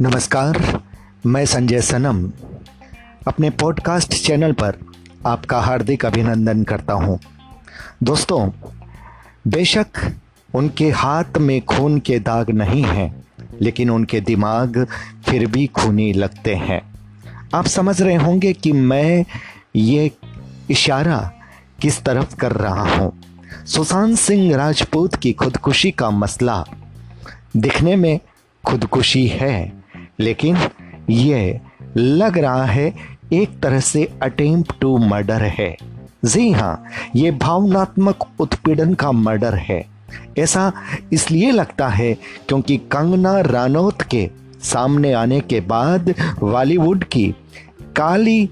नमस्कार, मैं संजय सनम। अपने पॉडकास्ट चैनल पर आपका हार्दिक अभिनंदन करता हूँ। दोस्तों, बेशक उनके हाथ में खून के दाग नहीं हैं, लेकिन उनके दिमाग फिर भी खूनी लगते हैं। आप समझ रहे होंगे कि मैं ये इशारा किस तरफ़ कर रहा हूँ। सुशांत सिंह राजपूत की खुदकुशी का मसला। दिखने में खुदकुशी है, लेकिन ये लग रहा है एक तरह से अटेम्प टू मर्डर है। जी हाँ ये भावनात्मक उत्पीड़न का मर्डर है। ऐसा इसलिए लगता है क्योंकि कंगना रानौत के सामने आने के बाद बॉलीवुड की काली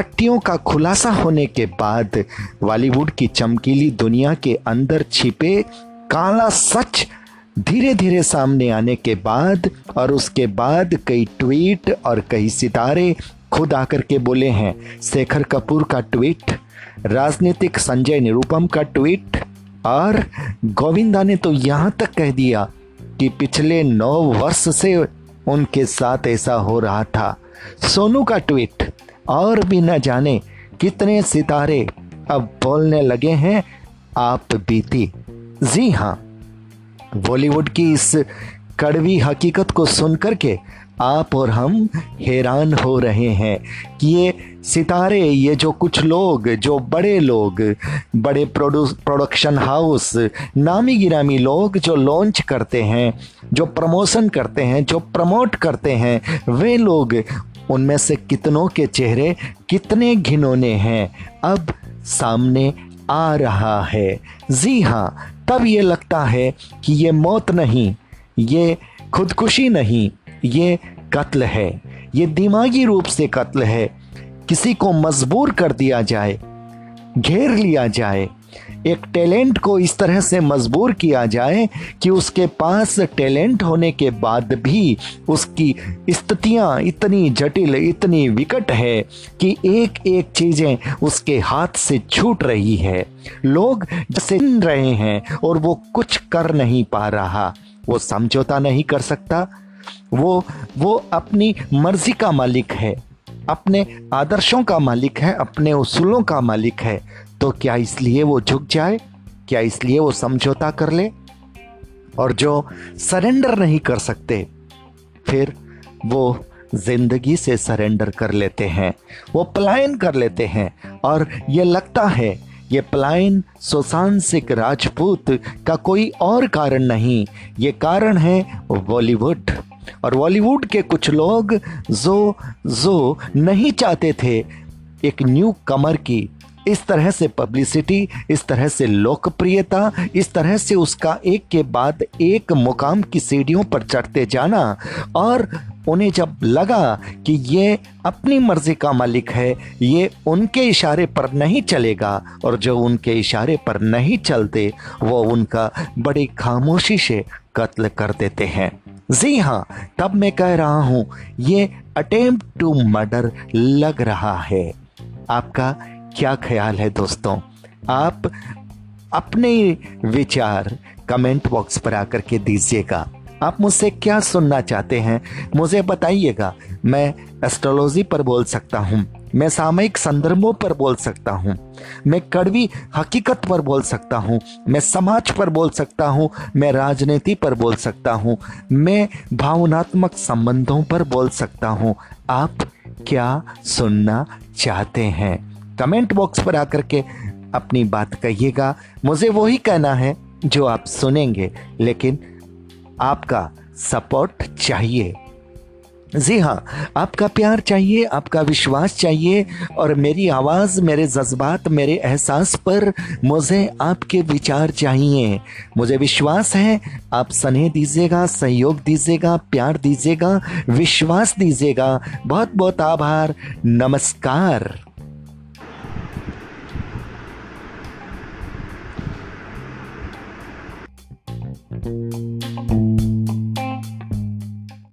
पट्टियों का खुलासा होने के बाद बॉलीवुड की चमकीली दुनिया के अंदर छिपे काला सच धीरे धीरे सामने आने के बाद और उसके बाद कई ट्वीट और कई सितारे खुद आकर के बोले हैं। शेखर कपूर का ट्वीट, राजनीतिक संजय निरुपम का ट्वीट और गोविंदा ने तो यहाँ तक कह दिया कि पिछले नौ वर्ष से उनके साथ ऐसा हो रहा था। सोनू का ट्वीट और भी न जाने कितने सितारे अब बोलने लगे हैं आप बीती। जी हाँ बॉलीवुड की इस कड़वी हकीकत को सुनकर के आप और हम हैरान हो रहे हैं कि ये सितारे, ये जो कुछ लोग, जो बड़े लोग, बड़े प्रोडक्शन हाउस, नामी गिरामी लोग जो लॉन्च करते हैं, जो प्रमोशन करते हैं, जो प्रमोट करते हैं, वे लोग उनमें से कितनों के चेहरे कितने घिनौने हैं। अब सामने आ रहा है। जी हाँ तब ये लगता है कि ये मौत नहीं, ये खुदकुशी नहीं, ये कत्ल है। ये दिमागी रूप से कत्ल है। किसी को मजबूर कर दिया जाए, घेर लिया जाए। एक टैलेंट को इस तरह से मजबूर किया जाए कि उसके पास टैलेंट होने के बाद भी उसकी स्थितियाँ इतनी जटिल, इतनी विकट है कि एक एक चीज़ें उसके हाथ से छूट रही है। लोग जैसे रहे हैं और वो कुछ कर नहीं पा रहा, वो समझौता नहीं कर सकता। वो वो अपनी मर्ज़ी का मालिक है। अपने आदर्शों का मालिक है, अपने उसूलों का मालिक है। तो क्या इसलिए वो झुक जाए? क्या इसलिए वो समझौता कर ले? और जो सरेंडर नहीं कर सकते, फिर वो ज़िंदगी से सरेंडर कर लेते हैं, वो पलायन कर लेते हैं। और ये लगता है, ये पलायन सुशांत सिंह राजपूत का कोई और कारण नहीं, ये कारण है बॉलीवुड। और बॉलीवुड के कुछ लोग जो जो नहीं चाहते थे एक न्यू कमर की। इस तरह से पब्लिसिटी इस तरह से लोकप्रियता, इस तरह से उसका एक के बाद एक मुकाम की सीढ़ियों पर चढ़ते जाना और उन्हें जब लगा कि ये अपनी मर्ज़ी का मालिक है, ये उनके इशारे पर नहीं चलेगा और जो उनके इशारे पर नहीं चलते, वो उनका बड़ी खामोशी से कत्ल कर देते हैं। जी हाँ तब मैं कह रहा हूँ, ये अटेम्प्ट टू मर्डर लग रहा है। आपका क्या ख्याल है दोस्तों? आप अपने विचार कमेंट बॉक्स पर आकर के दीजिएगा। आप मुझसे क्या सुनना चाहते हैं, मुझे बताइएगा। मैं एस्ट्रोलॉजी पर बोल सकता हूँ। मैं सामयिक संदर्भों पर बोल सकता हूँ। मैं कड़वी हकीकत पर बोल सकता हूँ। मैं समाज पर बोल सकता हूँ। मैं राजनीति पर बोल सकता हूँ। मैं भावनात्मक संबंधों पर बोल सकता हूँ। आप क्या सुनना चाहते हैं? कमेंट बॉक्स पर आकर के अपनी बात कहिएगा। मुझे वही कहना है जो आप सुनेंगे, लेकिन आपका सपोर्ट चाहिए। जी हाँ आपका प्यार चाहिए, आपका विश्वास चाहिए और मेरी आवाज़, मेरे जज्बात, मेरे एहसास पर मुझे आपके विचार चाहिए मुझे विश्वास है, आप स्नेह दीजिएगा, सहयोग दीजिएगा, प्यार दीजिएगा, विश्वास दीजिएगा बहुत बहुत आभार, नमस्कार